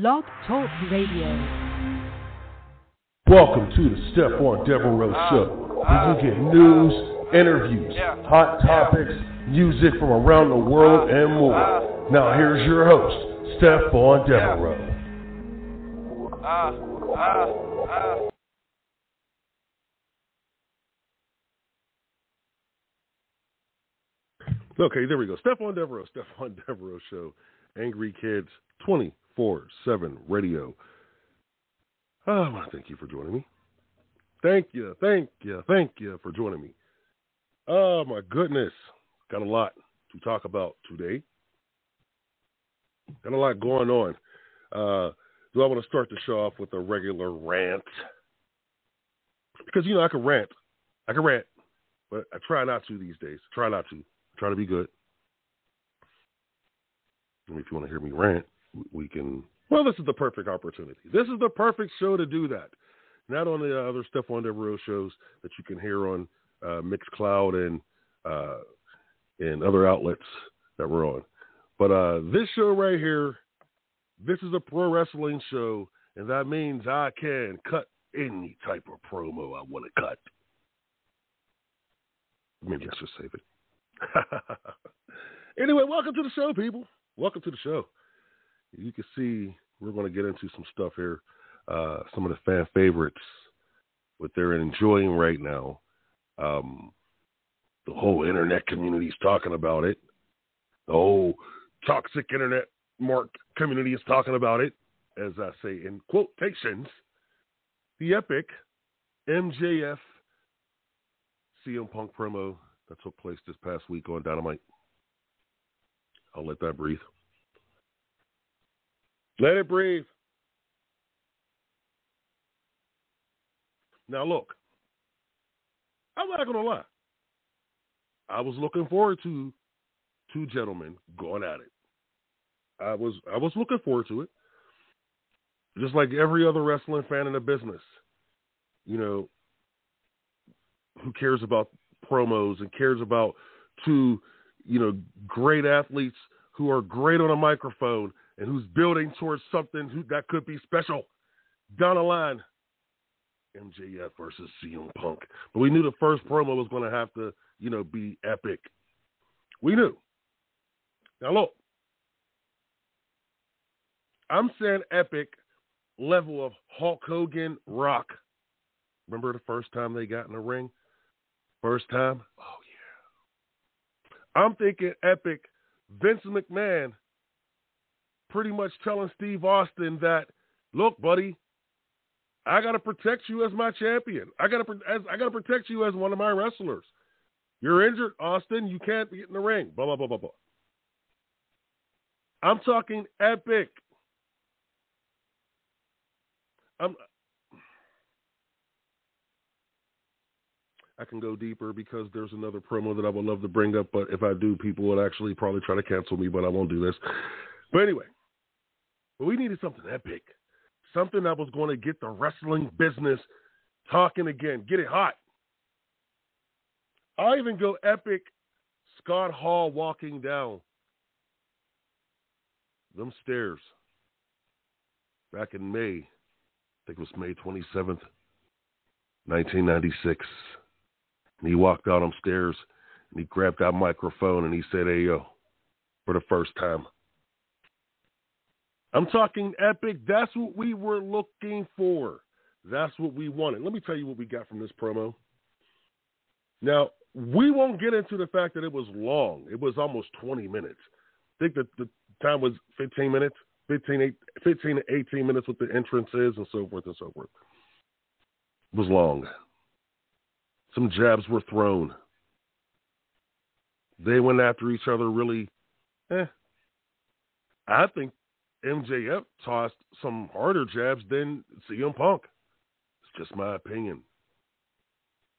Blog Talk Radio. Welcome to the Stephon Devereux ah. Show, where you get news, interviews, hot topics, music from around the world, ah. and more. Ah. Now here's your host, Stephon Devereux. Okay, there we go. Stephon Devereux, Stephon Devereux Show, Angry Kids 24 7 radio. Oh, I want to thank you for joining me. Thank you, thank you, thank you for joining me. Oh, my goodness. Got a lot to talk about today. Got a lot going on. Uh, do I want to start the show off with a regular rant? Because, you know, I can rant. I can rant, but I try not to these days. Try not to. Try to be good. And if you want to hear me rant, we can. Well, this is the perfect opportunity. This is the perfect show to do that. Not on the other Stephon Devereux shows that you can hear on uh, Mixcloud and uh, and other outlets that we're on, but uh, this show right here, this is a pro wrestling show, and that means I can cut any type of promo I want to cut. Maybe I should save it. anyway, welcome to the show, people. Welcome to the show. You can see we're going to get into some stuff here. Uh, some of the fan favorites, what they're enjoying right now. Um, the whole internet community is talking about it. The whole toxic internet mark community is talking about it, as I say in quotations. The epic MJF CM Punk promo that took place this past week on Dynamite. I'll let that breathe. Let it breathe. Now, look, I'm not going to lie. I was looking forward to two gentlemen going at it. I was I was looking forward to it. Just like every other wrestling fan in the business. You know, who cares about promos and cares about two, you know, great athletes who are great on a microphone and who's building towards something who, that could be special down the line. MJF versus CM Punk. But we knew the first promo was going to have to, you know, be epic. We knew. Now look, I'm saying epic level of Hulk Hogan Rock. Remember the first time they got in the ring? First time? Oh, yeah. I'm thinking epic Vince McMahon pretty much telling Steve Austin that, look, buddy, I got to protect you as my champion. I got to I got to protect you as one of my wrestlers. You're injured, Austin. You can't get in the ring. Blah blah blah blah blah. I'm talking epic. I'm I can go deeper because there's another promo that I would love to bring up, but if I do, people will actually probably try to cancel me, but I won't do this. But anyway, but we needed something epic, something that was going to get the wrestling business talking again, get it hot. I even go epic Scott Hall walking down them stairs back in May. I think it was May 27th, 1996. And he walked out them stairs and he grabbed that microphone and he said, Hey, yo, for the first time. I'm talking epic. That's what we were looking for. That's what we wanted. Let me tell you what we got from this promo. Now, we won't get into the fact that it was long. It was almost 20 minutes. I think that the time was 15 minutes, 15, 15 to 18 minutes with the entrances and so forth and so forth. It was long. Some jabs were thrown. They went after each other really. Eh. I think MJF tossed some harder jabs than CM Punk. It's just my opinion.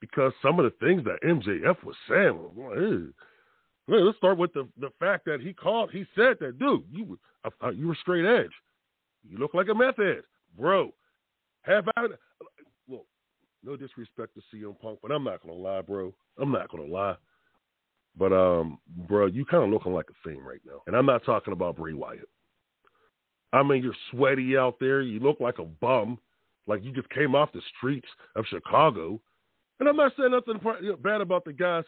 Because some of the things that MJF was saying, hey, let's start with the, the fact that he called, he said that, dude, you I, you were straight edge. You look like a meth head. Bro, have I, well, no disrespect to CM Punk, but I'm not gonna lie, bro. I'm not gonna lie. But um, bro, you kind of looking like a thing right now, and I'm not talking about Bray Wyatt. I mean, you're sweaty out there. You look like a bum, like you just came off the streets of Chicago. And I'm not saying nothing bad about the guys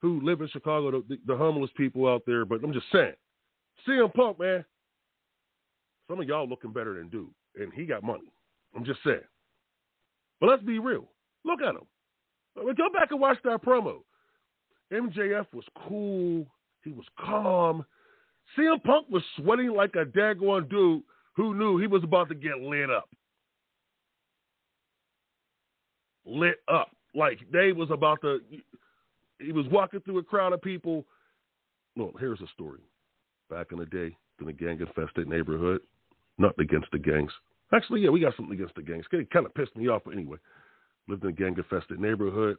who live in Chicago, the, the homeless people out there, but I'm just saying, CM Punk, man, some of y'all looking better than dude, and he got money. I'm just saying. But let's be real. Look at him. Go back and watch that promo. MJF was cool. He was calm. CM Punk was sweating like a daggone dude who knew he was about to get lit up. Lit up. Like they was about to he was walking through a crowd of people. Well, here's a story. Back in the day, in a gang infested neighborhood. Nothing against the gangs. Actually, yeah, we got something against the gangs. It kind of pissed me off, but anyway. Lived in a gang infested neighborhood.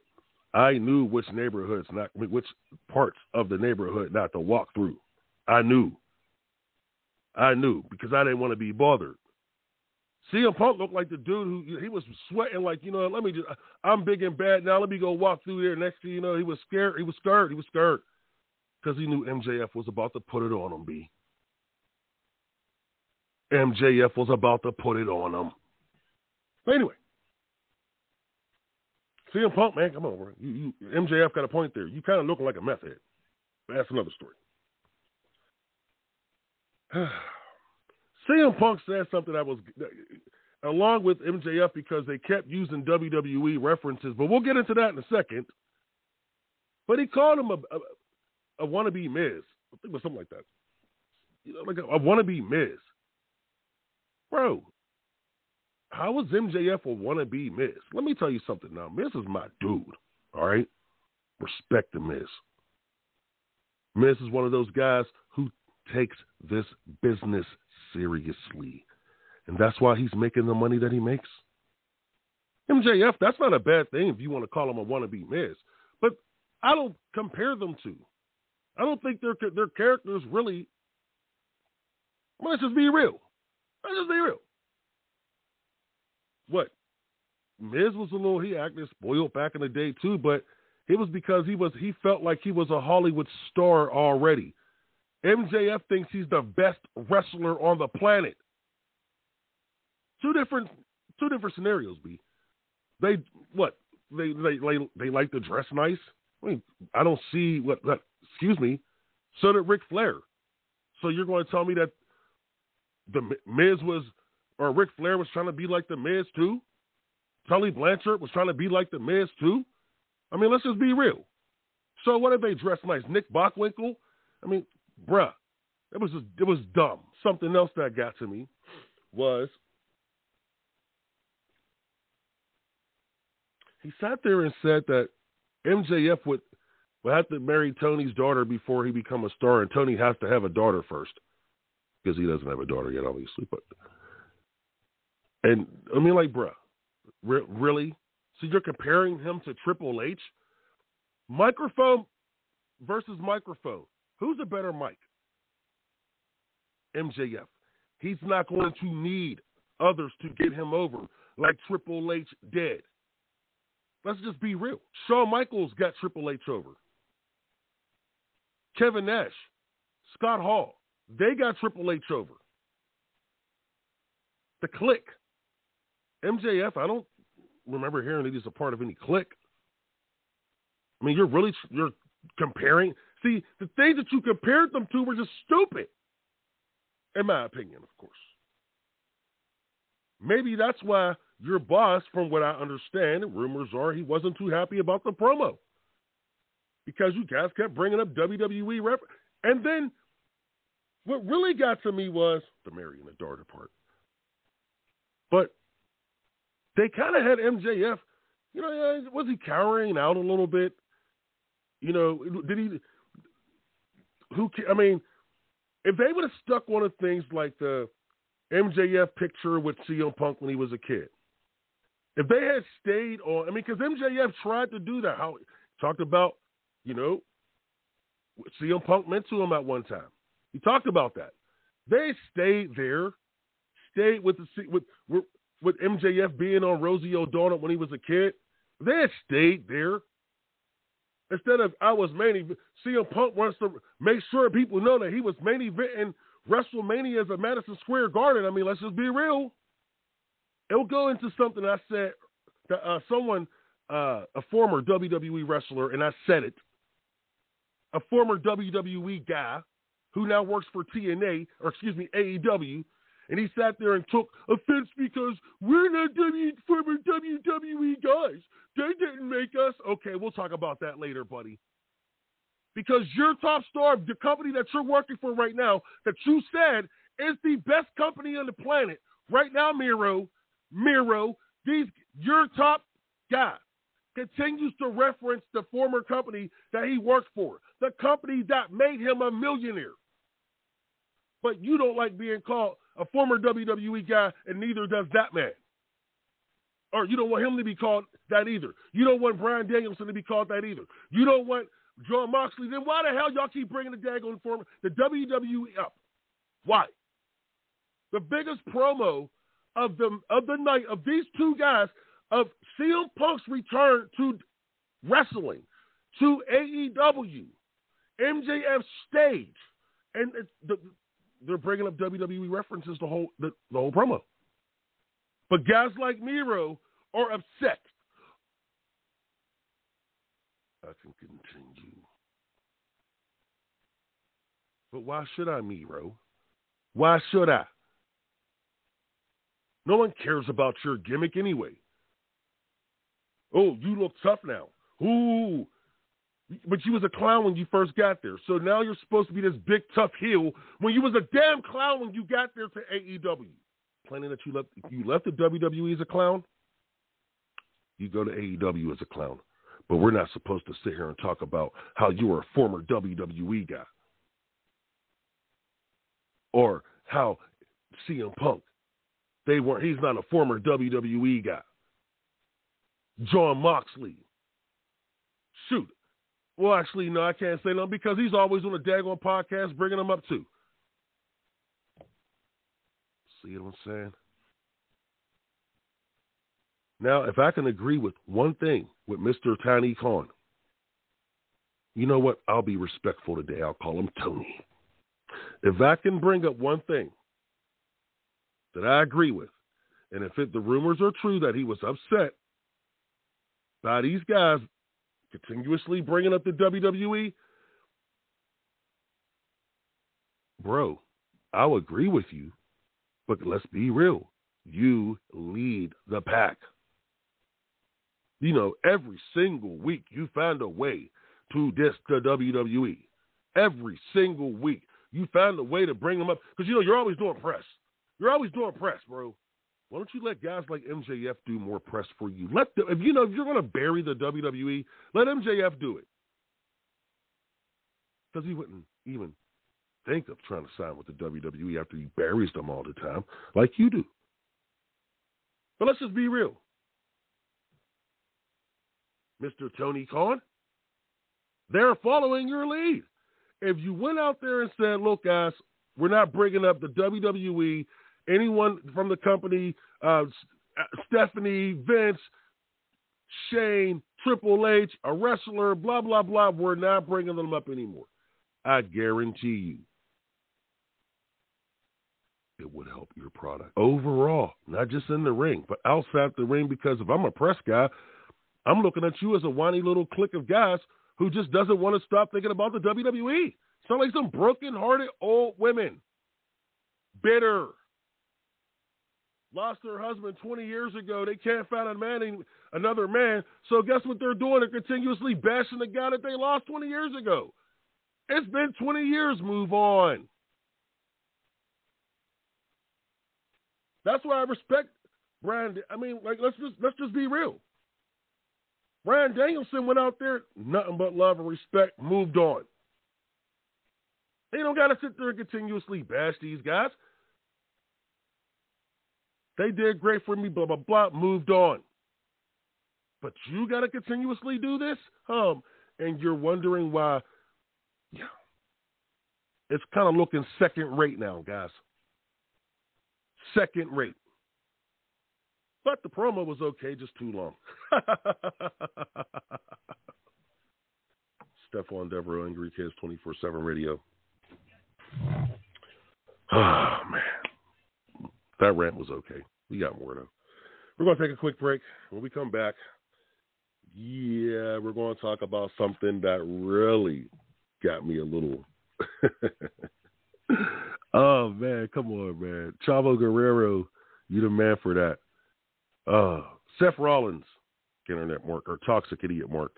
I knew which neighborhoods not which parts of the neighborhood not to walk through. I knew. I knew because I didn't want to be bothered. CM Punk looked like the dude who he was sweating like, you know, let me just I'm big and bad now. Let me go walk through there. Next thing you know, he was scared. He was scared. He was scared because he knew MJF was about to put it on him. B. MJF was about to put it on him. But anyway, CM Punk, man, come on, You, you, MJF got a point there. You kind of looking like a meth head. But that's another story. CM Punk said something that was along with MJF because they kept using WWE references, but we'll get into that in a second. But he called him a, a, a wannabe Miz. I think it was something like that. You know, like a, a wannabe Miz. Bro, how was MJF a wannabe Miz? Let me tell you something now. Miz is my dude, all right? Respect the Miz. Miz is one of those guys takes this business seriously. And that's why he's making the money that he makes. MJF, that's not a bad thing if you want to call him a wannabe Miz. But I don't compare them to. I don't think their their characters really. let's just be real. Let's just be real. What? Miz was a little he acted spoiled back in the day too, but it was because he was he felt like he was a Hollywood star already. MJF thinks he's the best wrestler on the planet. Two different two different scenarios, B. They what? They they they, they like to dress nice. I mean, I don't see what that excuse me. So did Ric Flair. So you're going to tell me that the Miz was or Ric Flair was trying to be like the Miz too? Tully Blanchard was trying to be like the Miz too? I mean, let's just be real. So what if they dress nice? Nick Bockwinkel? I mean, bruh, it was it was dumb. Something else that got to me was he sat there and said that MJF would, would have to marry Tony's daughter before he become a star, and Tony has to have a daughter first because he doesn't have a daughter yet, obviously. But and I mean, like, bruh, re- really? So you're comparing him to Triple H? Microphone versus microphone. Who's a better mic? MJF. He's not going to need others to get him over like Triple H did. Let's just be real. Shawn Michaels got Triple H over. Kevin Nash, Scott Hall, they got Triple H over. The click. MJF, I don't remember hearing that he's a part of any click. I mean, you're really you're comparing See, the things that you compared them to were just stupid, in my opinion, of course. Maybe that's why your boss, from what I understand, rumors are he wasn't too happy about the promo because you guys kept bringing up WWE rep. And then what really got to me was the marry and the daughter part. But they kind of had MJF, you know, was he cowering out a little bit? You know, did he who can, I mean, if they would have stuck one of things like the MJF picture with CM Punk when he was a kid, if they had stayed on, I mean, because MJF tried to do that. How talked about, you know, CM Punk meant to him at one time. He talked about that. They stayed there, stayed with the with with, MJF being on Rosie O'Donnell when he was a kid. They had stayed there Instead of I was main event, CM Punk wants to make sure people know that he was main eventing WrestleMania at Madison Square Garden. I mean, let's just be real. It'll go into something I said that uh, someone, uh, a former WWE wrestler, and I said it, a former WWE guy who now works for TNA, or excuse me, AEW, and he sat there and took offense because we're not w, former WWE guys. They didn't make us. Okay, we'll talk about that later, buddy. Because your top star, the company that you're working for right now, that you said is the best company on the planet right now, Miro, Miro, these your top guy continues to reference the former company that he worked for, the company that made him a millionaire. But you don't like being called a former WWE guy, and neither does that man. Or you don't want him to be called that either. You don't want Bryan Danielson to be called that either. You don't want Jon Moxley. Then why the hell y'all keep bringing the daggone former the WWE up? Why? The biggest promo of the of the night of these two guys of CM Punk's return to wrestling to AEW, MJF stage, and the, they're bringing up WWE references the whole the, the whole promo. But guys like Miro are upset. I can continue. But why should I, Miro? Why should I? No one cares about your gimmick anyway. Oh, you look tough now. Ooh, but you was a clown when you first got there. So now you're supposed to be this big tough heel when you was a damn clown when you got there to AEW. Planning that you left you left the WWE as a clown. You go to AEW as a clown. But we're not supposed to sit here and talk about how you were a former WWE guy. Or how CM Punk. They weren't he's not a former WWE guy. Jon Moxley. Shoot, well, actually, no, I can't say no because he's always on a daggone podcast bringing them up too. See what I'm saying? Now, if I can agree with one thing with Mr. Tiny Khan, you know what? I'll be respectful today. I'll call him Tony. If I can bring up one thing that I agree with, and if it, the rumors are true that he was upset by these guys continuously bringing up the WWE, bro, I'll agree with you, but let's be real. You lead the pack. You know, every single week you find a way to diss the WWE. Every single week you find a way to bring them up because you know you're always doing press. You're always doing press, bro. Why don't you let guys like MJF do more press for you? Let the, if you know if you're going to bury the WWE, let MJF do it because he wouldn't even think of trying to sign with the WWE after he buries them all the time, like you do. But let's just be real, Mr. Tony Khan. They're following your lead. If you went out there and said, "Look, guys, we're not bringing up the WWE anyone from the company, uh, Stephanie, Vince, Shane, Triple H, a wrestler, blah, blah, blah. We're not bringing them up anymore. I guarantee you it would help your product overall, not just in the ring, but outside the ring. Because if I'm a press guy, I'm looking at you as a whiny little clique of guys who just doesn't want to stop thinking about the WWE. Sound like some broken-hearted old women, bitter, lost their husband 20 years ago. They can't find a man, another man. So guess what they're doing? They're continuously bashing the guy that they lost 20 years ago. It's been 20 years. Move on. That's why I respect Bryan. I mean, like let's just let's just be real. Bryan Danielson went out there, nothing but love and respect, moved on. They don't got to sit there and continuously bash these guys. They did great for me, blah, blah, blah, moved on. But you got to continuously do this? Um, and you're wondering why, yeah, it's kind of looking second rate now, guys. Second rate. But the promo was okay, just too long. Stephon Devereux, Angry Kids 24 7 radio. Oh man, that rant was okay. We got more though. We're going to take a quick break. When we come back, yeah, we're going to talk about something that really got me a little. oh man, come on, man, Chavo Guerrero, you the man for that. Uh, Seth Rollins, internet mark or toxic idiot mark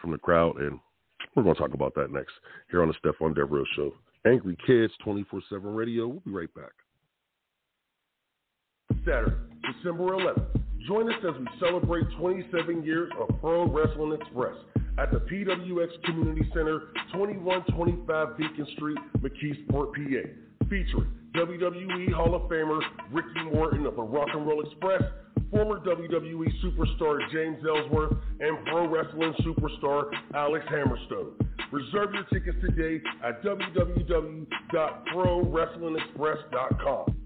from the crowd, and we're going to talk about that next here on the Stephon Devereux Show. Angry Kids 24 7 Radio. We'll be right back. Saturday, December 11th. Join us as we celebrate 27 years of Pro Wrestling Express at the PWX Community Center, 2125 Beacon Street, McKeesport, PA. Featuring WWE Hall of Famer Ricky Morton of the Rock and Roll Express, former WWE superstar James Ellsworth, and pro wrestling superstar Alex Hammerstone. Reserve your tickets today at www.prowrestlingexpress.com.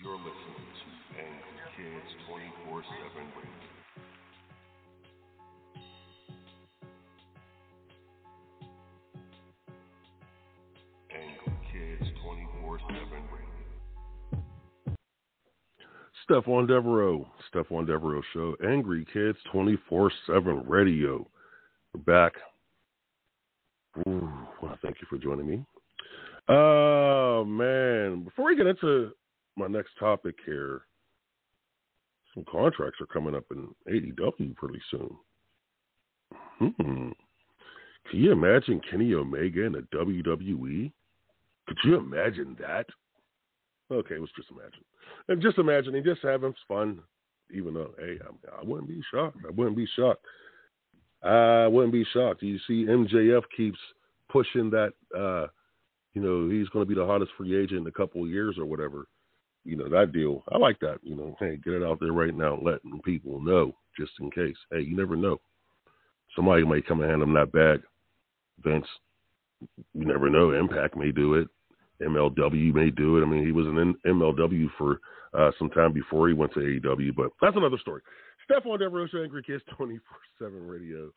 You're listening to Angry Kids 24 7 Angle Kids 24 7 Radio. Stephon Devereux, Stephon Devereux Show, Angry Kids 24 7 Radio. We're back. Ooh, well, thank you for joining me. Oh, man. Before we get into my next topic here, some contracts are coming up in AEW pretty soon. Hmm. Can you imagine Kenny Omega in the WWE? Could you imagine that? Okay, let's just imagine. And just imagining, just having fun, even though, hey, I, I wouldn't be shocked. I wouldn't be shocked. I wouldn't be shocked. You see, MJF keeps pushing that, uh, you know, he's going to be the hottest free agent in a couple of years or whatever. You know, that deal. I like that. You know, hey, get it out there right now, letting people know just in case. Hey, you never know. Somebody might come and hand them that bag. Vince, you never know. Impact may do it. MLW may do it. I mean, he was in MLW for uh, some time before he went to AEW, but that's another story. Stephon Devereux, Angry Kids 24 7 Radio.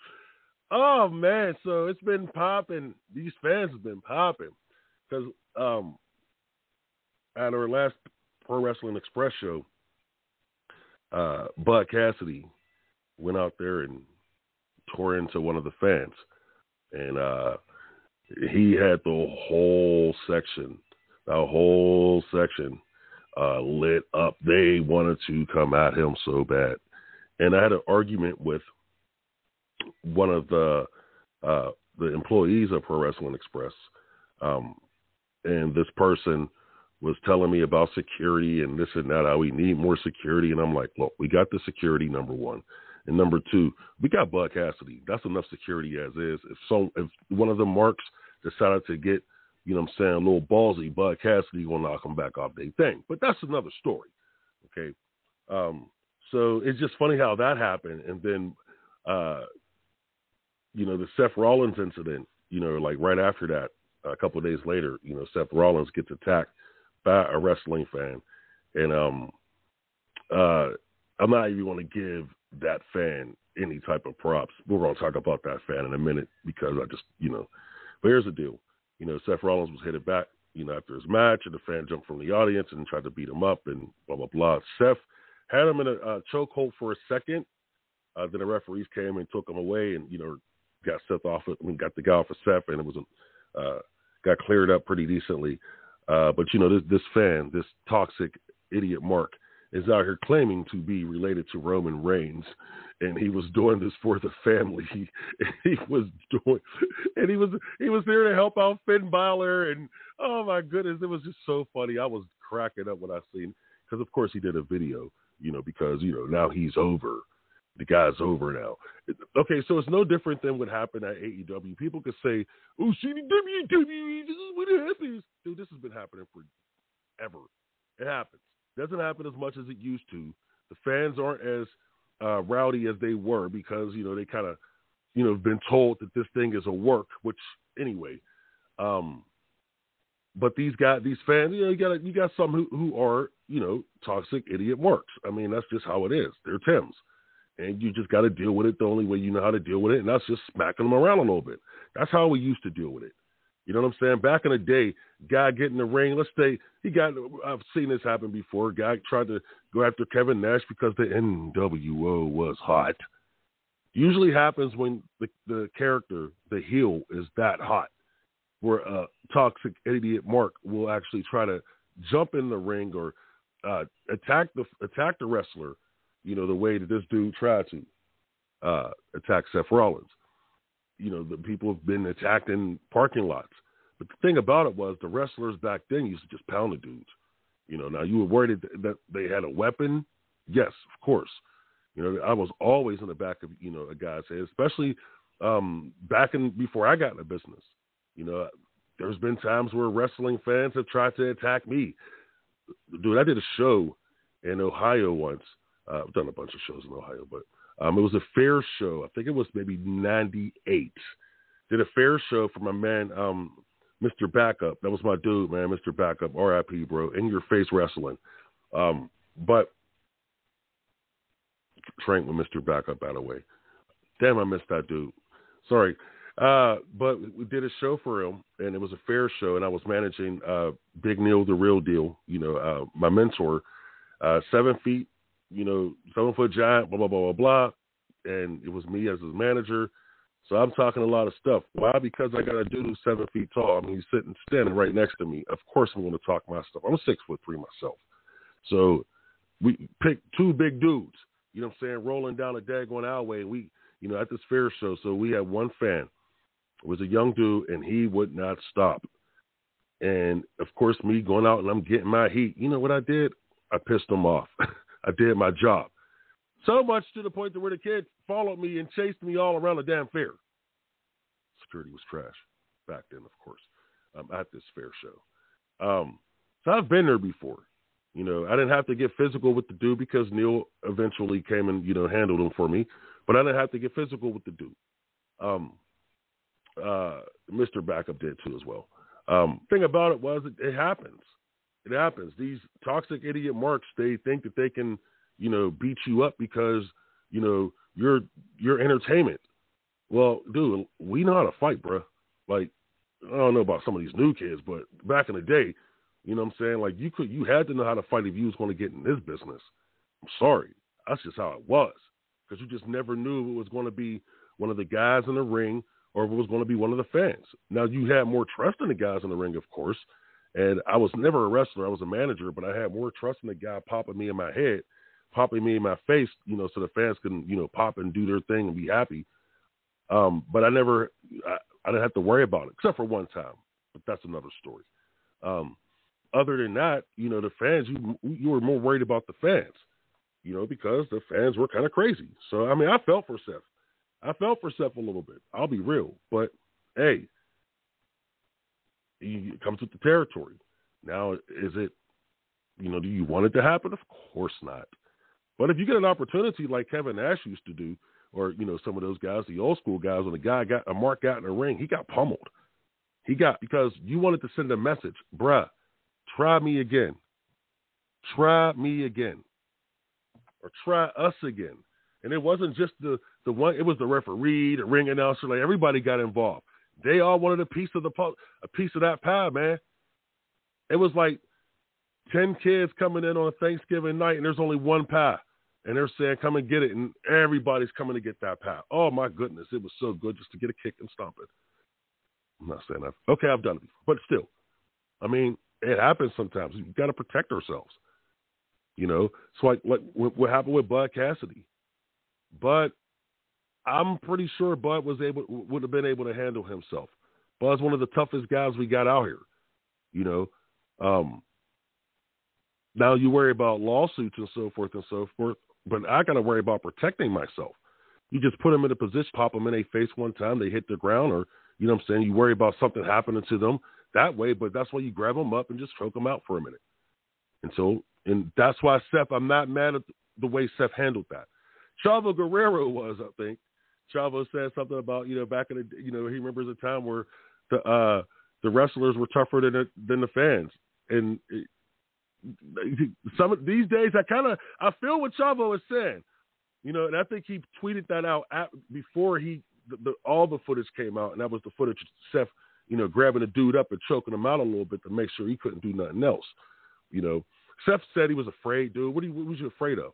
Oh, man. So it's been popping. These fans have been popping. Because um, at our last Pro Wrestling Express show, uh, Bud Cassidy went out there and tore into one of the fans. And uh, he had the whole section, the whole section uh, lit up. They wanted to come at him so bad. And I had an argument with one of the uh, the employees of Pro Wrestling Express, um, and this person was telling me about security and this and that. How we need more security, and I'm like, look, we got the security number one. And number two, we got Bud Cassidy. That's enough security as is. If so, if one of the marks decided to get you know what I'm saying, a little ballsy, Bud Cassidy gonna knock him back off their thing. But that's another story. Okay. Um, so it's just funny how that happened. And then uh, you know, the Seth Rollins incident, you know, like right after that, a couple of days later, you know, Seth Rollins gets attacked a wrestling fan. And um uh I'm not even gonna give that fan any type of props. We're gonna talk about that fan in a minute because I just you know but here's the deal. You know, Seth Rollins was headed back, you know, after his match and the fan jumped from the audience and tried to beat him up and blah blah blah. Seth had him in a uh, chokehold for a second. Uh, then the referees came and took him away and, you know, got Seth off I mean got the guy off of Seth and it was uh got cleared up pretty decently. Uh, but you know, this this fan, this toxic idiot Mark, is out here claiming to be related to Roman Reigns, and he was doing this for the family. He, he was doing, and he was he was there to help out Finn Balor, and oh my goodness, it was just so funny. I was cracking up when I seen because of course he did a video, you know, because you know now he's over. The guy's over now. Okay, so it's no different than what happened at AEW. People could say, "Oh, see WWE, this is what happens." Dude, this has been happening for ever. It happens. Doesn't happen as much as it used to. The fans aren't as uh, rowdy as they were because you know they kind of you know been told that this thing is a work. Which anyway, um, but these guys, these fans, you know, you got you got some who who are you know toxic idiot marks. I mean, that's just how it is. They're Tims, and you just got to deal with it the only way you know how to deal with it, and that's just smacking them around a little bit. That's how we used to deal with it. You know what I'm saying? Back in the day, guy get in the ring. Let's say he got. I've seen this happen before. Guy tried to go after Kevin Nash because the NWO was hot. Usually happens when the the character, the heel, is that hot, where a toxic idiot Mark will actually try to jump in the ring or uh, attack the attack the wrestler. You know the way that this dude tried to uh, attack Seth Rollins you know, the people have been attacked in parking lots. But the thing about it was the wrestlers back then used to just pound the dudes. You know, now you were worried that they had a weapon. Yes, of course. You know, I was always in the back of you know a guy's head, especially um, back in before I got in the business. You know, there's been times where wrestling fans have tried to attack me. Dude, I did a show in Ohio once. Uh, I've done a bunch of shows in Ohio, but um, it was a fair show. I think it was maybe '98. Did a fair show for my man, um, Mr. Backup. That was my dude, man, Mr. Backup. R.I.P. Bro. In your face wrestling. Um, but trained with Mr. Backup, by the way. Damn, I missed that dude. Sorry. Uh, but we did a show for him, and it was a fair show, and I was managing uh, Big Neil, the real deal. You know, uh, my mentor, uh, seven feet you know, seven foot giant, blah, blah, blah, blah, blah. And it was me as his manager. So I'm talking a lot of stuff. Why? Because I got a dude who's seven feet tall. I mean, he's sitting, standing right next to me. Of course, I'm going to talk my stuff. I'm six foot three myself. So we picked two big dudes, you know what I'm saying, rolling down a daggone alleyway. And we, you know, at this fair show. So we had one fan. It was a young dude, and he would not stop. And of course, me going out and I'm getting my heat. You know what I did? I pissed him off. I did my job. So much to the point that where the kid followed me and chased me all around the damn fair. Security was trash back then, of course, um, at this fair show. Um, so I've been there before. You know, I didn't have to get physical with the dude because Neil eventually came and, you know, handled him for me. But I didn't have to get physical with the dude. Um, uh, Mr. Backup did too as well. Um, thing about it was it, it happens. It happens. These toxic idiot marks, they think that they can, you know, beat you up because, you know, you're you're entertainment. Well, dude, we know how to fight, bro. Like, I don't know about some of these new kids, but back in the day, you know what I'm saying? Like you could you had to know how to fight if you was going to get in this business. I'm sorry. That's just how it was. Because you just never knew if it was going to be one of the guys in the ring or if it was going to be one of the fans. Now you had more trust in the guys in the ring, of course, and I was never a wrestler. I was a manager, but I had more trust in the guy popping me in my head, popping me in my face, you know, so the fans can, you know, pop and do their thing and be happy. Um, but I never, I, I didn't have to worry about it, except for one time. But that's another story. Um, other than that, you know, the fans, you you were more worried about the fans, you know, because the fans were kind of crazy. So I mean, I felt for Seth. I felt for Seth a little bit. I'll be real, but hey, it comes with the territory. Now, is it, you know, do you want it to happen? Of course not. But if you get an opportunity like Kevin Nash used to do, or you know some of those guys, the old school guys, when the guy got a mark out in the ring, he got pummeled. He got because you wanted to send a message, bruh. Try me again. Try me again, or try us again. And it wasn't just the the one; it was the referee, the ring announcer. Like everybody got involved. They all wanted a piece of the a piece of that pie, man. It was like ten kids coming in on a Thanksgiving night, and there's only one pie and they're saying, "Come and get it," and everybody's coming to get that pie. Oh my goodness, it was so good just to get a kick and stomp it. I'm not saying that. Okay, I've done it, before, but still, I mean, it happens sometimes. You got to protect ourselves. You know, it's like like what happened with Bud Cassidy. But I'm pretty sure Bud was able would have been able to handle himself. Bud's one of the toughest guys we got out here. You know, um, now you worry about lawsuits and so forth and so forth but I got to worry about protecting myself. You just put them in a position, pop them in a face one time, they hit the ground, or you know what I'm saying. You worry about something happening to them that way, but that's why you grab them up and just choke them out for a minute. And so, and that's why Seth, I'm not mad at the way Seth handled that. Chavo Guerrero was, I think. Chavo said something about you know back in the you know he remembers a time where the uh the wrestlers were tougher than the, than the fans, and some of these days I kind of I feel what Chavo is saying, you know, and I think he tweeted that out at, before he the, the, all the footage came out, and that was the footage Seth, you know, grabbing the dude up and choking him out a little bit to make sure he couldn't do nothing else. You know, Seth said he was afraid, dude. What, are you, what was you afraid of?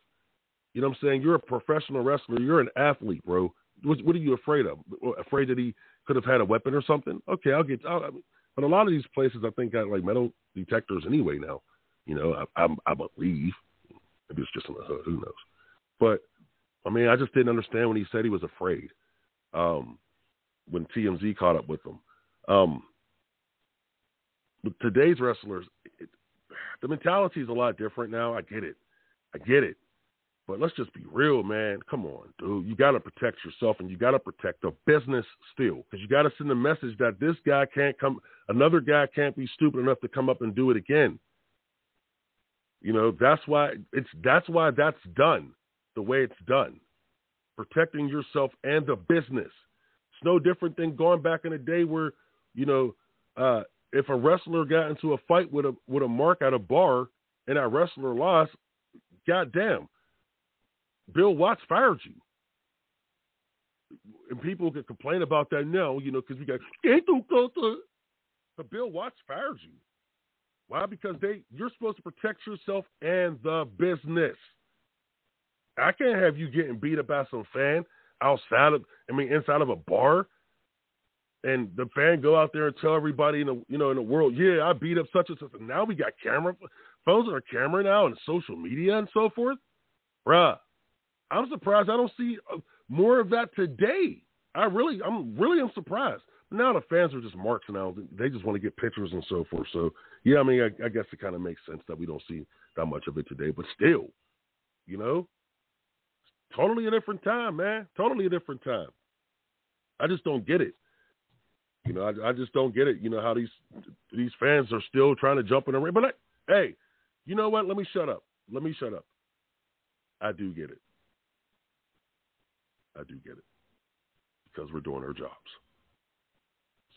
You know what I'm saying? You're a professional wrestler. You're an athlete, bro. What, what are you afraid of? Afraid that he could have had a weapon or something? Okay, I'll get. I'll, but a lot of these places, I think, got like metal detectors anyway now. You know, I, I, I believe. Maybe it's just in the hood. Who knows? But I mean, I just didn't understand when he said he was afraid. Um, when TMZ caught up with him. Um, today's wrestlers, it, the mentality is a lot different now. I get it. I get it. But let's just be real, man. Come on, dude. You got to protect yourself and you got to protect the business still. Because you got to send a message that this guy can't come, another guy can't be stupid enough to come up and do it again. You know, that's why it's that's why that's done the way it's done. Protecting yourself and the business. It's no different than going back in the day where, you know, uh, if a wrestler got into a fight with a with a mark at a bar and that wrestler lost, goddamn, Bill Watts fired you. And people can complain about that now, you know, because we got but Bill Watts fired you. Why? Because they you're supposed to protect yourself and the business. I can't have you getting beat up by some fan outside of I mean inside of a bar and the fan go out there and tell everybody in the you know in the world, yeah, I beat up such and such. And now we got camera phones are camera now and social media and so forth. Bruh, I'm surprised I don't see uh, more of that today. I really, I'm really, I'm surprised. Now the fans are just marks now. They just want to get pictures and so forth. So yeah, I mean, I, I guess it kind of makes sense that we don't see that much of it today. But still, you know, totally a different time, man. Totally a different time. I just don't get it. You know, I, I just don't get it. You know how these these fans are still trying to jump in the ring. But I, hey, you know what? Let me shut up. Let me shut up. I do get it. I do get it because we're doing our jobs.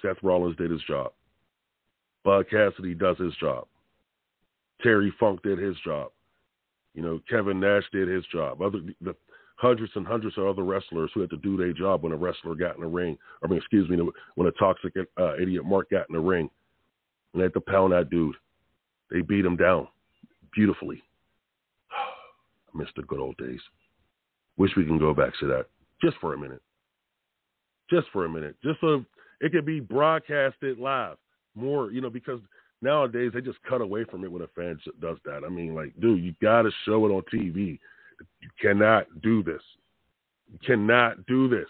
Seth Rollins did his job. Bud Cassidy does his job. Terry Funk did his job. You know, Kevin Nash did his job. Other the hundreds and hundreds of other wrestlers who had to do their job when a wrestler got in the ring. I mean, excuse me, when a toxic uh, idiot Mark got in the ring and they had to pound that dude. They beat him down beautifully. I miss the good old days. Wish we can go back to that just for a minute. Just for a minute. Just so it could be broadcasted live more, you know, because nowadays they just cut away from it when a fan does that. I mean, like, dude, you got to show it on TV. You cannot do this. You cannot do this.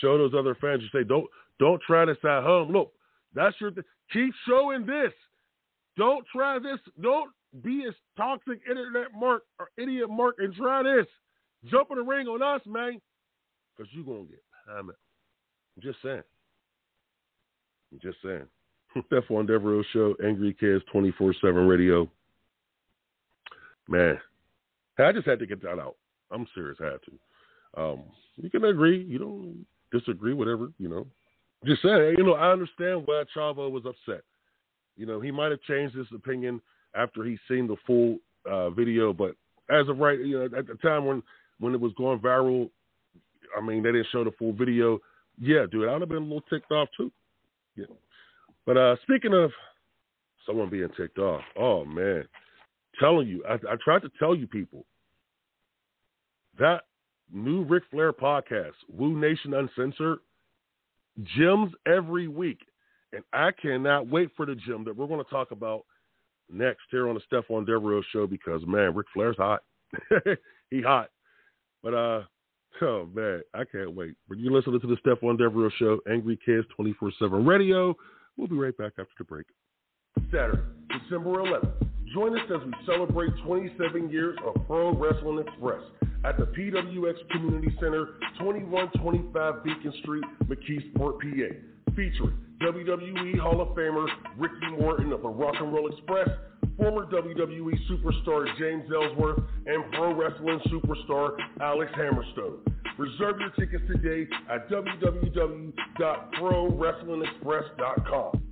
Show those other fans. You say, don't don't try this at home. Look, that's your. Th- keep showing this. Don't try this. Don't be as toxic internet mark or idiot mark and try this. Jump in the ring on us, man, because you're gonna get hammered. I'm just saying. I'm just saying. Stephon Devereux Show, Angry Kids 24 7 radio. Man, I just had to get that out. I'm serious, I had to. Um, you can agree, you don't disagree, whatever, you know. Just saying, you know, I understand why Chavo was upset. You know, he might have changed his opinion after he's seen the full uh, video, but as of right, you know, at the time when when it was going viral, I mean, they didn't show the full video. Yeah, dude, I'd have been a little ticked off too. Yeah. But uh, speaking of someone being ticked off, oh man, telling you, I, I tried to tell you people that new Ric Flair podcast, Woo Nation Uncensored, gems every week. And I cannot wait for the gem that we're going to talk about next here on the Stephon Devereux show because man, Ric Flair's hot. he hot. But uh oh man, I can't wait. But you're listening to the Stephon Devereux show, Angry Kids 24-7 radio. We'll be right back after the break. Saturday, December 11th. Join us as we celebrate 27 years of Pro Wrestling Express at the PWX Community Center, 2125 Beacon Street, McKeesport, PA. Featuring WWE Hall of Famer Ricky Morton of the Rock and Roll Express, former WWE superstar James Ellsworth, and pro wrestling superstar Alex Hammerstone. Reserve your tickets today at www.prowrestlingexpress.com.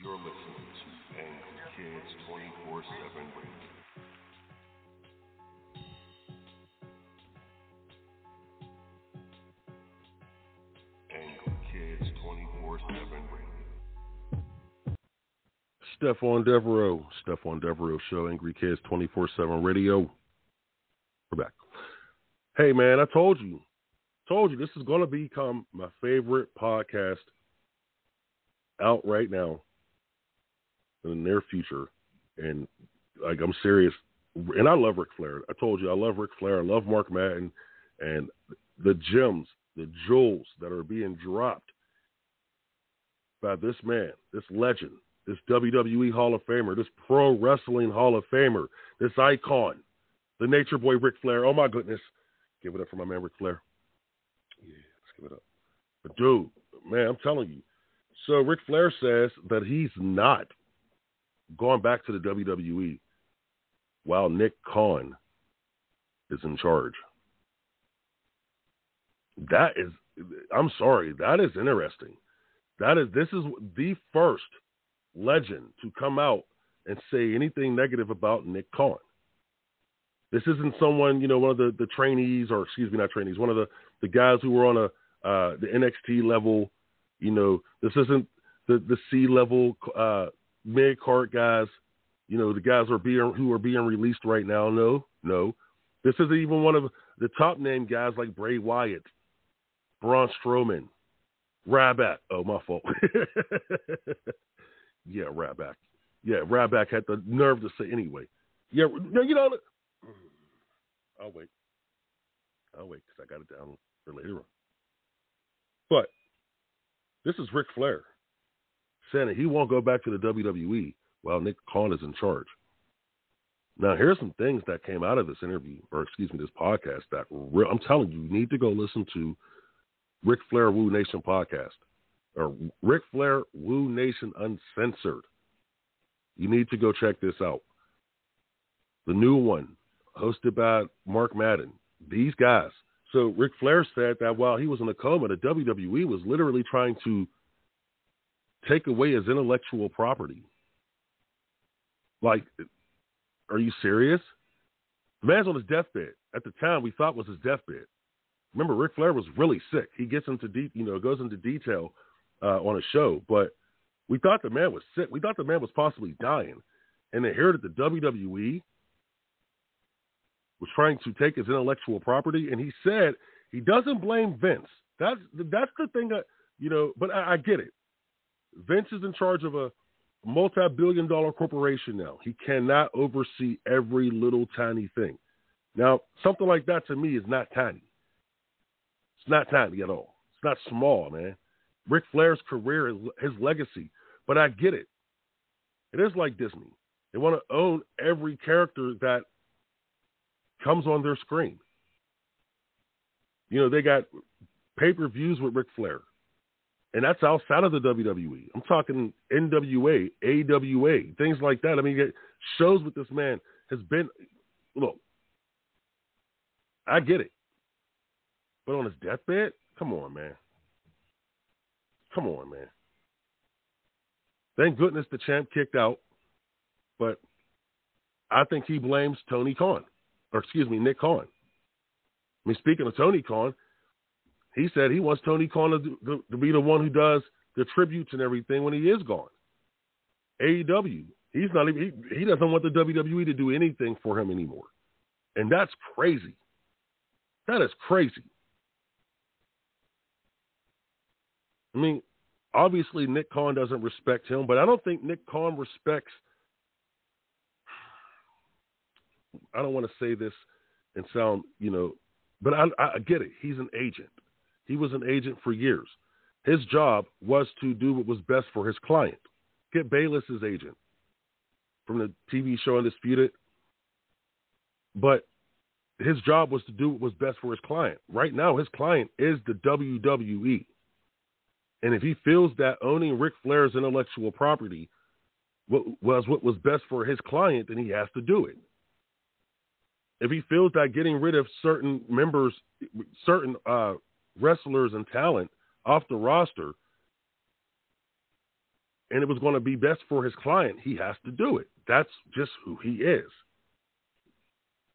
You're listening to Angry Kids 24 7 Radio. Angry Kids 24 7 Radio. Stephon Devereux, Stephon Devereux Show, Angry Kids 24 7 radio. We're back. Hey, man, I told you, told you this is going to become my favorite podcast out right now in the near future. And, like, I'm serious. And I love Ric Flair. I told you, I love Ric Flair. I love Mark Madden. And the gems, the jewels that are being dropped by this man, this legend, this WWE Hall of Famer, this Pro Wrestling Hall of Famer, this icon, the Nature Boy Ric Flair. Oh my goodness, give it up for my man Ric Flair. Yeah, let's give it up. But dude, man, I'm telling you. So Ric Flair says that he's not going back to the WWE while Nick Khan is in charge. That is, I'm sorry, that is interesting. That is, this is the first legend to come out and say anything negative about Nick Khan. This isn't someone, you know, one of the, the trainees, or excuse me, not trainees, one of the, the guys who were on a uh, the NXT level. You know, this isn't the the C level uh, mid card guys. You know, the guys are being who are being released right now. No, no, this isn't even one of the top name guys like Bray Wyatt, Braun Strowman, Rabat. Oh, my fault. Yeah, Ryback. Yeah, Ryback had the nerve to say anyway. Yeah, no, you know. I'll wait. I'll wait because I got it down for later on. But this is Ric Flair saying that he won't go back to the WWE while Nick Khan is in charge. Now, here's some things that came out of this interview, or excuse me, this podcast that re- I'm telling you, you need to go listen to Ric Flair Woo Nation podcast or Ric Flair Woo Nation Uncensored. You need to go check this out. The new one, hosted by Mark Madden. These guys. So Ric Flair said that while he was in a coma, the WWE was literally trying to take away his intellectual property. Like, are you serious? The man's on his deathbed. At the time, we thought was his deathbed. Remember, Ric Flair was really sick. He gets into deep, you know, goes into detail uh, on a show, but we thought the man was sick. We thought the man was possibly dying, and then here that the WWE was trying to take his intellectual property, and he said he doesn't blame Vince. That's that's the thing that you know. But I, I get it. Vince is in charge of a multi-billion-dollar corporation now. He cannot oversee every little tiny thing. Now, something like that to me is not tiny. It's not tiny at all. It's not small, man. Ric Flair's career, his legacy. But I get it. It is like Disney. They want to own every character that comes on their screen. You know, they got pay per views with Ric Flair, and that's outside of the WWE. I'm talking NWA, AWA, things like that. I mean, it shows what this man has been. Look, I get it, but on his deathbed, come on, man. Come on, man. Thank goodness the champ kicked out, but I think he blames Tony Khan or excuse me, Nick Khan. I mean, speaking of Tony Khan, he said he wants Tony Khan to, to, to be the one who does the tributes and everything when he is gone. AEW, he's not even he, he doesn't want the WWE to do anything for him anymore, and that's crazy. That is crazy. I mean, obviously Nick Khan doesn't respect him, but I don't think Nick Khan respects I don't want to say this and sound, you know, but I, I get it. He's an agent. He was an agent for years. His job was to do what was best for his client. Get Bayless as agent from the TV show Undisputed. But his job was to do what was best for his client. Right now, his client is the WWE. And if he feels that owning Ric Flair's intellectual property was what was best for his client, then he has to do it if he feels that getting rid of certain members, certain uh, wrestlers and talent off the roster, and it was going to be best for his client, he has to do it. That's just who he is.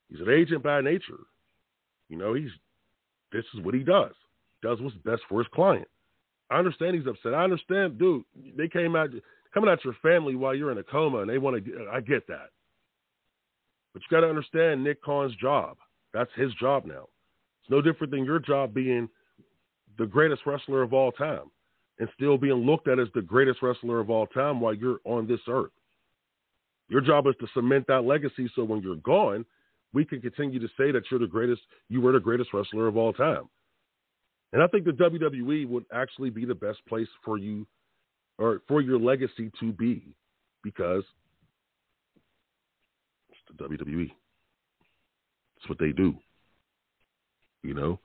He's an agent by nature. You know, he's this is what he does. Does what's best for his client. I understand he's upset. I understand, dude. They came out coming at your family while you're in a coma, and they want to. I get that. But you got to understand Nick Khan's job. That's his job now. It's no different than your job being the greatest wrestler of all time and still being looked at as the greatest wrestler of all time while you're on this earth. Your job is to cement that legacy so when you're gone, we can continue to say that you're the greatest, you were the greatest wrestler of all time. And I think the WWE would actually be the best place for you or for your legacy to be because it's the WWE. That's what they do. You know?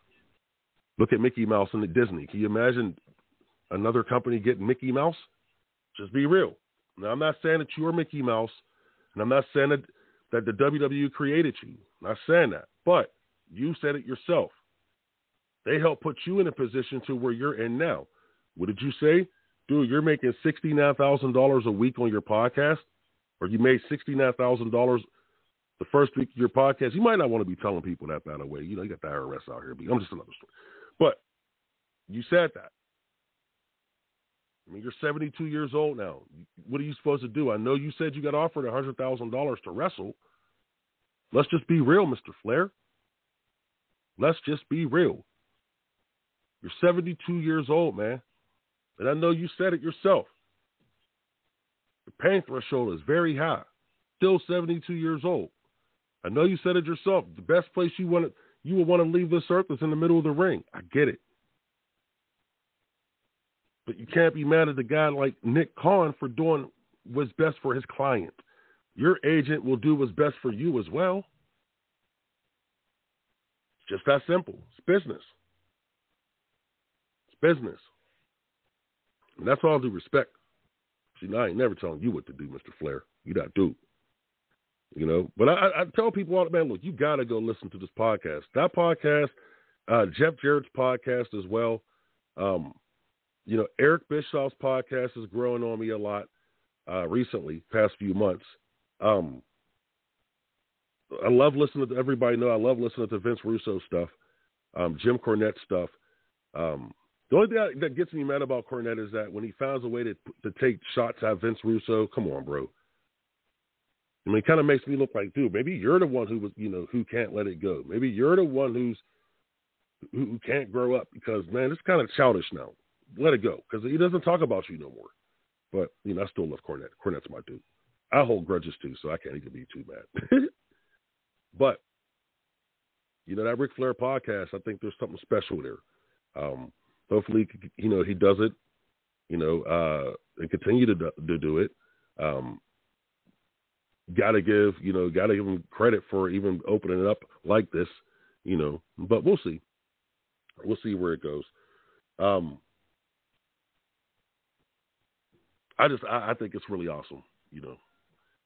Look at Mickey Mouse and Disney. Can you imagine another company getting Mickey Mouse? Just be real. Now, I'm not saying that you are Mickey Mouse, and I'm not saying that, that the WWE created you. I'm not saying that. But you said it yourself. They helped put you in a position to where you're in now. What did you say? Dude, you're making $69,000 a week on your podcast, or you made $69,000 the first week of your podcast. You might not want to be telling people that, by the way. You know, you got the IRS out here. I'm just another story. But you said that. I mean, you're 72 years old now. What are you supposed to do? I know you said you got offered $100,000 to wrestle. Let's just be real, Mr. Flair. Let's just be real. You're 72 years old, man. And I know you said it yourself. The pain threshold is very high. Still 72 years old. I know you said it yourself. The best place you want to, you would want to leave this earth is in the middle of the ring. I get it. But you can't be mad at a guy like Nick Khan for doing what's best for his client. Your agent will do what's best for you as well. It's just that simple. It's business. It's business. And that's all due respect. See, I ain't never telling you what to do, Mr. Flair. You not do. You know, but I, I tell people all the man, look, you got to go listen to this podcast. That podcast, uh, Jeff Jarrett's podcast as well. Um, you know, Eric Bischoff's podcast is growing on me a lot uh, recently, past few months. Um, I love listening to everybody. Know I love listening to Vince Russo stuff, um, Jim Cornette stuff. Um, the only thing that gets me mad about Cornette is that when he finds a way to to take shots at Vince Russo, come on, bro. I mean, it kind of makes me look like, dude, maybe you're the one who was, you know, who can't let it go. Maybe you're the one who's who can't grow up because man, it's kind of childish now let it go because he doesn't talk about you no more. But you know, I still love Cornette. Cornette's my dude. I hold grudges too, so I can't even be too mad. but you know, that Ric Flair podcast, I think there's something special there. Um, hopefully, you know, he does it. You know, uh, and continue to do, to do it. Um, got to give you know, got to give him credit for even opening it up like this. You know, but we'll see. We'll see where it goes. Um, I just I, I think it's really awesome. You know,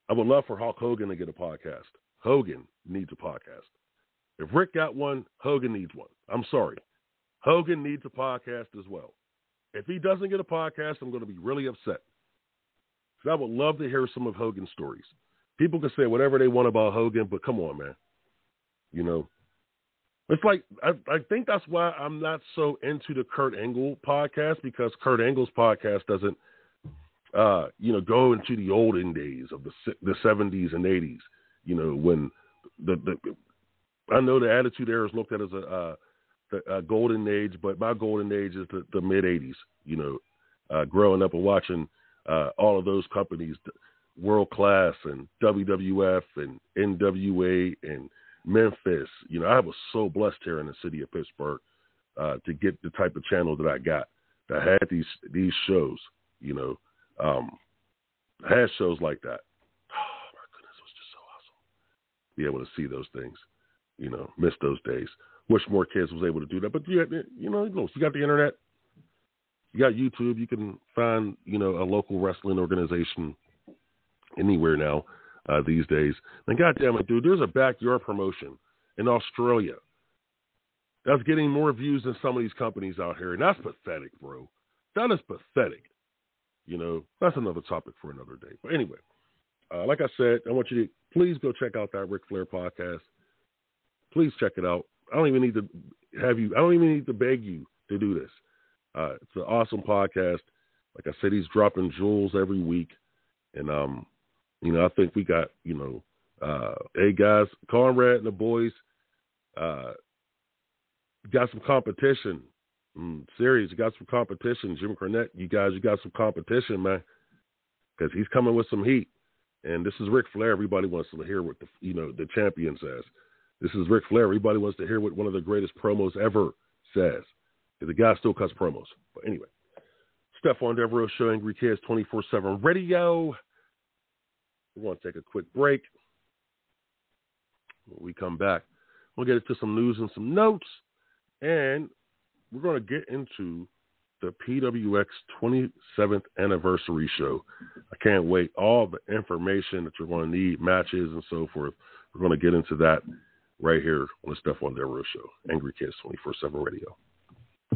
I would love for Hulk Hogan to get a podcast. Hogan needs a podcast. If Rick got one, Hogan needs one. I'm sorry. Hogan needs a podcast as well. If he doesn't get a podcast, I'm going to be really upset. I would love to hear some of Hogan's stories. People can say whatever they want about Hogan, but come on, man. You know, it's like I, I think that's why I'm not so into the Kurt Angle podcast because Kurt Angle's podcast doesn't – uh, you know, go into the olden days of the the seventies and eighties. You know, when the the I know the Attitude Era is looked at as a, uh, a golden age, but my golden age is the, the mid '80s. You know, uh, growing up and watching uh, all of those companies, World Class and WWF and NWA and Memphis. You know, I was so blessed here in the city of Pittsburgh uh, to get the type of channel that I got that had these these shows. You know, um, had shows like that. Oh my goodness, it was just so awesome. Be able to see those things, you know, miss those days. Wish more kids was able to do that, but you, you know, you got the internet, you got YouTube. You can find, you know, a local wrestling organization anywhere now uh, these days. And goddamn it, dude, there's a backyard promotion in Australia that's getting more views than some of these companies out here, and that's pathetic, bro. That is pathetic. You know, that's another topic for another day. But anyway, uh, like I said, I want you to please go check out that Ric Flair podcast. Please check it out. I don't even need to have you. I don't even need to beg you to do this. Uh, it's an awesome podcast. Like I said, he's dropping jewels every week, and um, you know, I think we got you know, uh, hey guys, Conrad and the boys, uh, got some competition Mm, serious, you got some competition. Jim Cornette, you guys, you got some competition, man. Because he's coming with some heat. And this is Ric Flair. Everybody wants to hear what the you know the champion says. This is Ric Flair. Everybody wants to hear what one of the greatest promos ever says. The guy still cuts promos. But anyway, Stephon Devereux Show, Angry Kids 24 7 Radio. We're going to take a quick break. When we come back, we'll get into some news and some notes. And we're going to get into the PWX 27th anniversary show. I can't wait. All the information that you're going to need, matches and so forth. We're going to get into that right here on the Stephon Devereux Show. Angry Kids 24 7 Radio.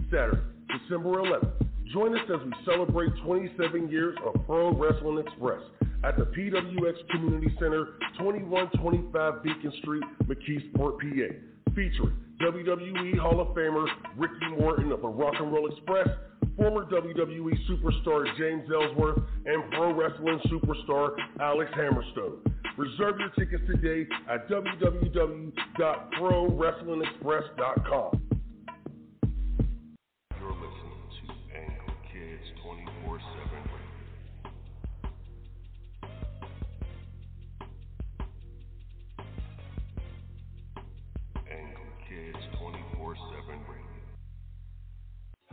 Saturday, December 11th. Join us as we celebrate 27 years of Pro Wrestling Express at the PWX Community Center, 2125 Beacon Street, McKeesport, PA, featuring WWE Hall of Famer Ricky Morton of the Rock and Roll Express, former WWE superstar James Ellsworth, and pro wrestling superstar Alex Hammerstone. Reserve your tickets today at www.prowrestlingexpress.com.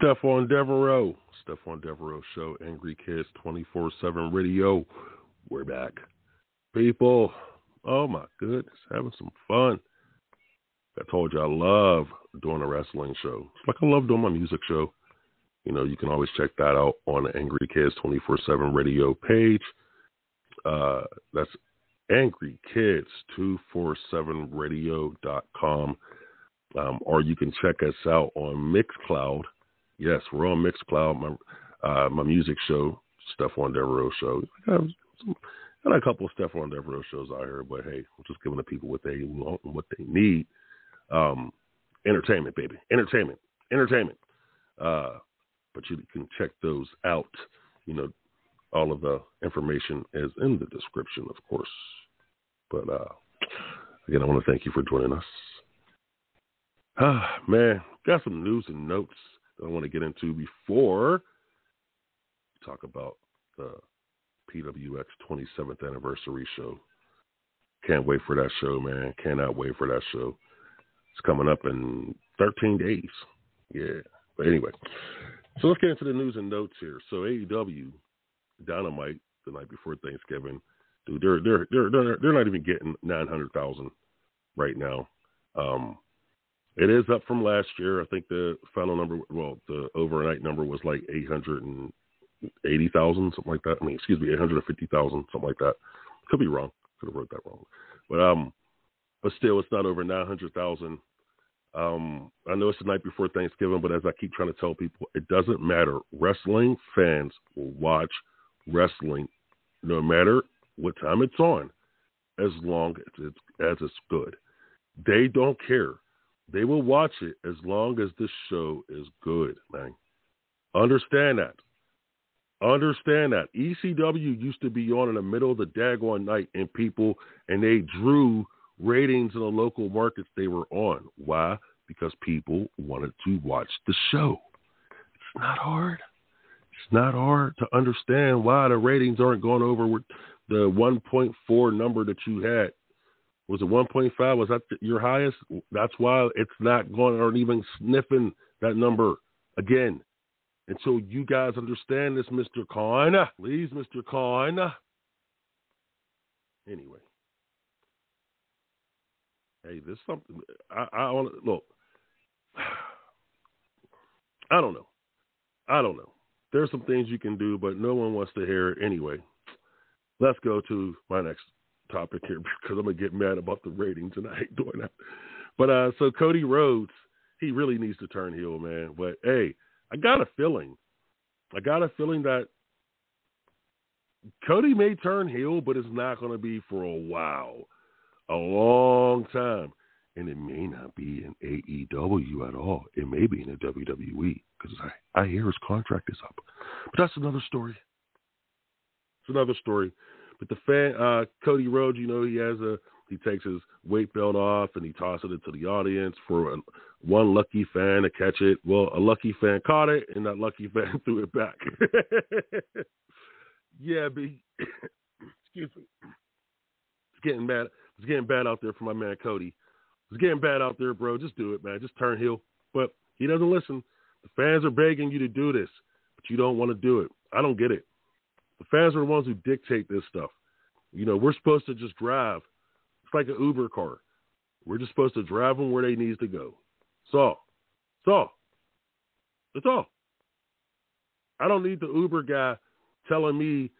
Stephon Devereux. Stephon Devereux Show, Angry Kids 24 7 Radio. We're back. People, oh my goodness, having some fun. I told you I love doing a wrestling show. It's like I love doing my music show. You know, you can always check that out on the Angry Kids 24 7 radio page. Uh, that's Angry Kids 247 radio.com. Um, or you can check us out on Mixcloud. Yes, we're on Mixcloud. My uh, my music show, Stephon Devereux show. I a couple of Stephon Devereux shows out here, but hey, I'm just giving the people what they want and what they need. Um, entertainment, baby, entertainment, entertainment. Uh, but you can check those out. You know, all of the information is in the description, of course. But uh, again, I want to thank you for joining us. Ah, man, got some news and notes that I want to get into before we talk about the PWX 27th anniversary show. Can't wait for that show, man. Cannot wait for that show. It's coming up in 13 days. Yeah. But anyway, so let's get into the news and notes here. So AEW Dynamite the night before Thanksgiving, dude, they're they're they're they're, they're not even getting 900,000 right now. Um, it is up from last year. I think the final number, well, the overnight number was like 880,000, something like that. I mean, excuse me, 850,000, something like that. Could be wrong. Could have wrote that wrong. But um, but still, it's not over 900,000. Um, I know it's the night before Thanksgiving, but as I keep trying to tell people, it doesn't matter. Wrestling fans will watch wrestling no matter what time it's on, as long as it's, as it's good. They don't care. They will watch it as long as the show is good, man. Understand that. Understand that. ECW used to be on in the middle of the daggone night, and people, and they drew ratings in the local markets they were on. Why? Because people wanted to watch the show. It's not hard. It's not hard to understand why the ratings aren't going over with the 1.4 number that you had. Was it 1.5? Was that your highest? That's why it's not going or even sniffing that number again. Until you guys understand this, Mr. Khan. Please, Mr. Khan. Anyway. Hey, there's something I, I look. I don't know. I don't know. There's some things you can do, but no one wants to hear it anyway. Let's go to my next topic here because I'm gonna get mad about the ratings, and I hate doing that. But uh, so Cody Rhodes, he really needs to turn heel, man. But hey, I got a feeling, I got a feeling that Cody may turn heel, but it's not gonna be for a while, a long time. and it may not be in AEW at all. It may be in the WWE because I, I hear his contract is up. But that's another story. It's another story. But the fan, uh, Cody Rhodes, you know, he has a he takes his weight belt off and he tosses it to the audience for a, one lucky fan to catch it. Well, a lucky fan caught it, and that lucky fan threw it back. yeah, but excuse me, it's getting bad. It's getting bad out there for my man Cody. It's getting bad out there, bro. Just do it, man. Just turn heel. But he doesn't listen. The fans are begging you to do this, but you don't want to do it. I don't get it. The fans are the ones who dictate this stuff. You know, we're supposed to just drive. It's like an Uber car. We're just supposed to drive them where they need to go. That's all. That's all. I don't need the Uber guy telling me,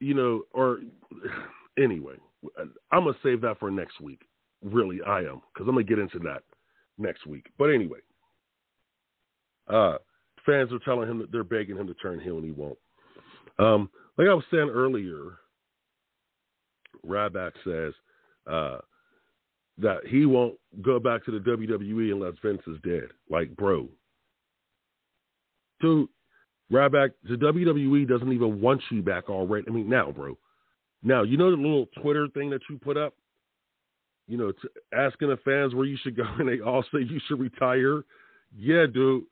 you know, or anyway, I'm going to save that for next week. Really, I am, because I'm going to get into that next week. But anyway, uh, fans are telling him that they're begging him to turn heel and he won't. Um, like I was saying earlier, Ryback says uh, that he won't go back to the WWE unless Vince is dead. Like, bro, dude, Ryback, the WWE doesn't even want you back already. I mean, now, bro, now you know the little Twitter thing that you put up, you know, asking the fans where you should go, and they all say you should retire. Yeah, dude,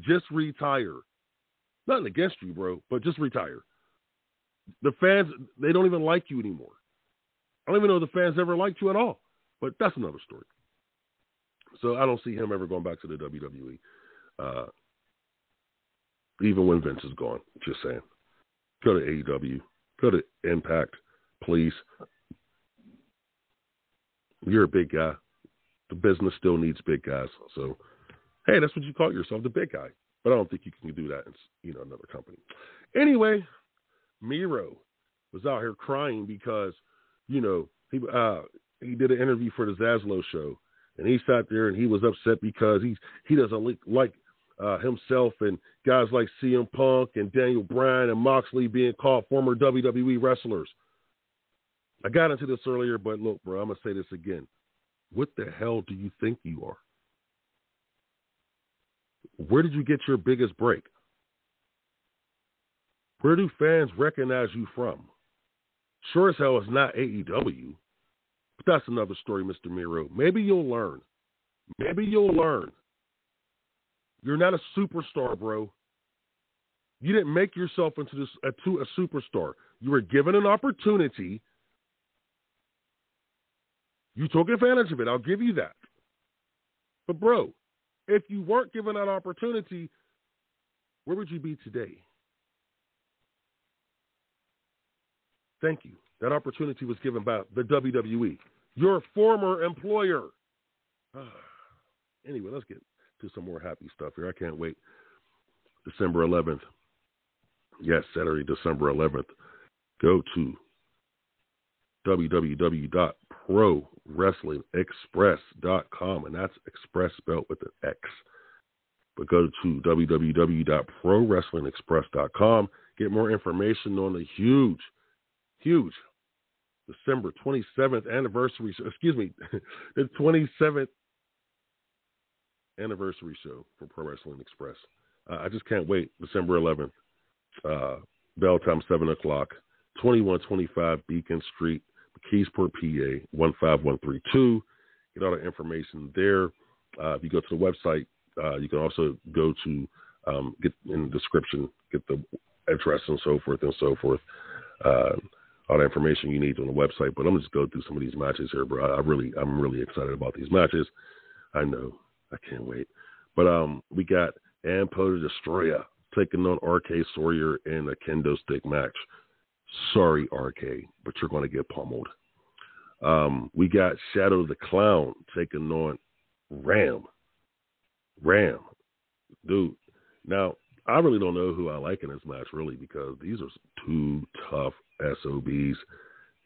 just retire. Nothing against you, bro, but just retire the fans they don't even like you anymore. I don't even know if the fans ever liked you at all. But that's another story. So I don't see him ever going back to the WWE. Uh, even when Vince is gone. Just saying. Go to AEW. Go to Impact, please. You're a big guy. The business still needs big guys. So, hey, that's what you call yourself, the big guy. But I don't think you can do that in you know another company. Anyway, Miro was out here crying because, you know, he uh, he did an interview for the Zaslow show, and he sat there and he was upset because he he doesn't like uh, himself and guys like CM Punk and Daniel Bryan and Moxley being called former WWE wrestlers. I got into this earlier, but look, bro, I'm gonna say this again. What the hell do you think you are? Where did you get your biggest break? Where do fans recognize you from? Sure as hell it's not AEW. But that's another story, Mr. Miro. Maybe you'll learn. Maybe you'll learn. You're not a superstar, bro. You didn't make yourself into this a, to a superstar. You were given an opportunity. You took advantage of it. I'll give you that. But bro, if you weren't given that opportunity, where would you be today? Thank you. That opportunity was given by the WWE, your former employer. anyway, let's get to some more happy stuff here. I can't wait. December 11th. Yes, Saturday, December 11th. Go to www.prowrestlingexpress.com, and that's express spelled with an X. But go to www.prowrestlingexpress.com. Get more information on the huge huge. December 27th anniversary, excuse me, the 27th anniversary show for Pro Wrestling Express. Uh, I just can't wait. December 11th, uh, bell time 7 o'clock, 2125 Beacon Street, McKeesport, PA, 15132. Get all the information there. Uh, if you go to the website, uh, you can also go to um, get in the description, get the address and so forth and so forth. All the information you need on the website. But I'm just go through some of these matches here, bro. I really, I'm really excited about these matches. I know, I can't wait. But um, we got Ampo Destroyer taking on RK Sawyer in a kendo stick match. Sorry, RK, but you're going to get pummeled. Um, we got Shadow the Clown taking on Ram. Ram, dude. Now I really don't know who I like in this match, really, because these are two tough SOBs.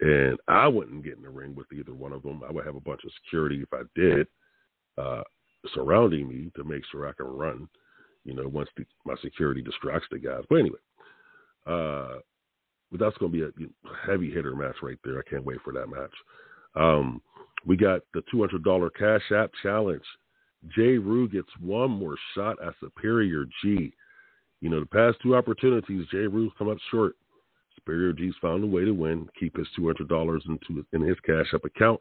And I wouldn't get in the ring with either one of them. I would have a bunch of security if I did, uh, surrounding me to make sure I can run, you know, once the, my security distracts the guys. But anyway, uh, that's going to be a heavy hitter match right there. I can't wait for that match. Um, we got the two hundred dollar Cash App challenge. Jay Rue gets one more shot at Superior G. You know, the past two opportunities, Jay Rue's come up short. Superior G's found a way to win, keep his two hundred dollars into in his Cash App account.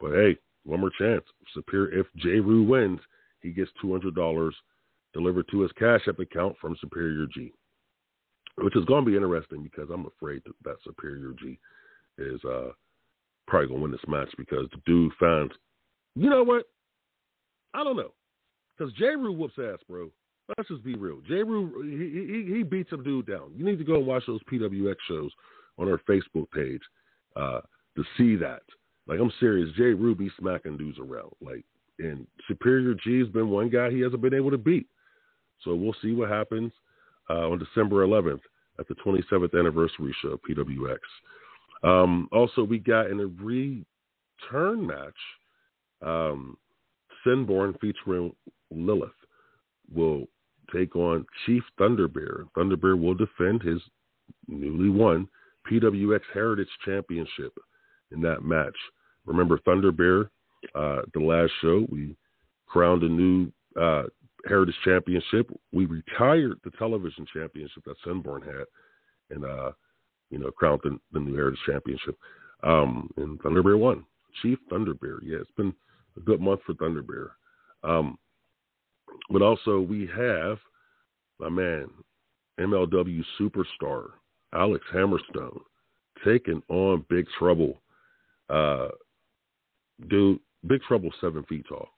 But hey, one more chance. Superior, if Jay Rue wins, he gets two hundred dollars delivered to his Cash App account from Superior G, which is going to be interesting because I'm afraid that, that Superior G is uh, probably going to win this match because the dude finds, you know what? I don't know. Because J. Rue whoops ass, bro. Let's just be real. J. Rue, he, he, he beats some dude down. You need to go and watch those PWX shows on our Facebook page uh, to see that. Like, I'm serious. J. Rue be smacking dudes around. Like, and Superior G has been one guy he hasn't been able to beat. So we'll see what happens uh, on December 11th at the 27th anniversary show of PWX. Um, also, we got in a return match, um, Sinborn featuring Lilith will take on Chief Thunderbear. Thunderbear will defend his newly won PWX Heritage Championship in that match. Remember, Thunderbear, uh, the last show, we crowned a new uh, Heritage Championship. We retired the television championship that Sinborn had, and uh, you know, crowned the, the new Heritage Championship. Um, and Thunderbear won. Chief Thunderbear. Yeah, it's been a good month for Thunderbear. Um, but also we have my man, MLW superstar Alex Hammerstone taking on Big Trouble. Uh, dude, Big Trouble seven feet tall.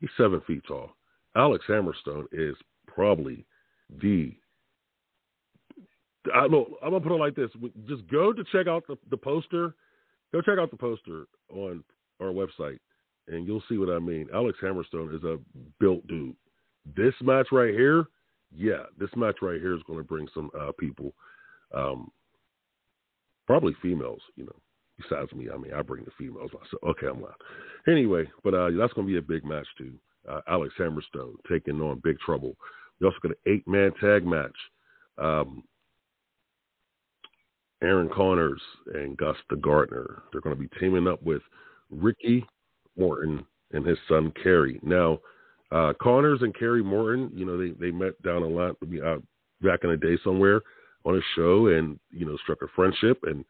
He's seven feet tall. Alex Hammerstone is probably the I know I'm gonna put it like this: just go to check out the, the poster. Go check out the poster on our website, and you'll see what I mean. Alex Hammerstone is a built dude. This match right here, yeah, this match right here is going to bring some uh, people, um, probably females. You know, besides me, I mean, I bring the females. So okay, I'm lying. Anyway, but uh, that's going to be a big match too. Uh, Alex Hammerstone taking on Big Trouble. We also got an eight man tag match. Um, Aaron Connors and Gus the Gardener. They're going to be teaming up with Ricky Morton and his son Kerry. Now, uh, Connors and Kerry Morton, you know, they, they met down a lot uh, back in the day somewhere on a show and, you know, struck a friendship. And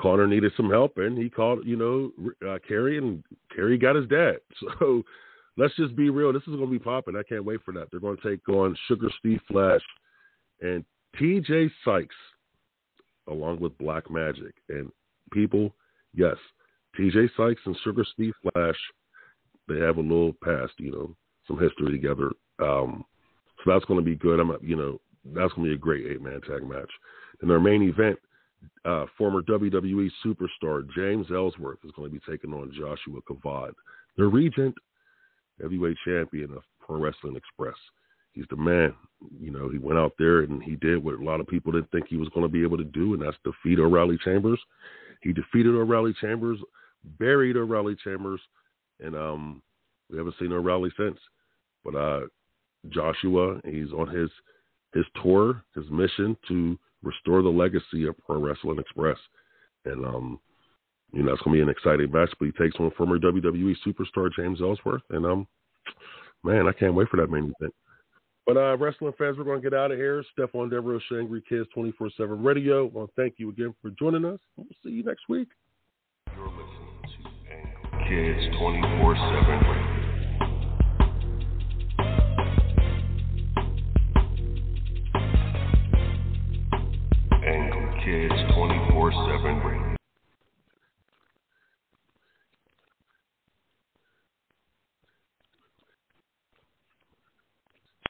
Connor needed some help and he called, you know, uh, Kerry and Kerry got his dad. So let's just be real. This is going to be popping. I can't wait for that. They're going to take on Sugar Steve Flash and TJ Sykes along with Black Magic. And people, yes, TJ Sykes and Sugar Steve Flash, they have a little past, you know, some history together. Um, so that's going to be good. I'm, you know, that's going to be a great eight man tag match. In their main event, uh, former WWE superstar James Ellsworth is going to be taking on Joshua Kavad, the Regent heavyweight champion of Pro Wrestling Express he's the man. You know, he went out there and he did what a lot of people didn't think he was going to be able to do, and that's defeat O'Reilly Chambers. He defeated O'Reilly Chambers, buried O'Reilly Chambers, and um, we haven't seen O'Reilly since. But uh, Joshua, he's on his his tour, his mission to restore the legacy of Pro Wrestling Express, and um, you know, it's to be an exciting match. But he takes on former WWE superstar James Ellsworth, and um, man, I can't wait for that main event. But uh, wrestling fans, we're going to get out of here. Stephon Devereux, Shangri Kids 24 7 Radio. Well, thank you again for joining us. We'll see you next week. Kids 24 7 Radio. Kids 24 7 Radio.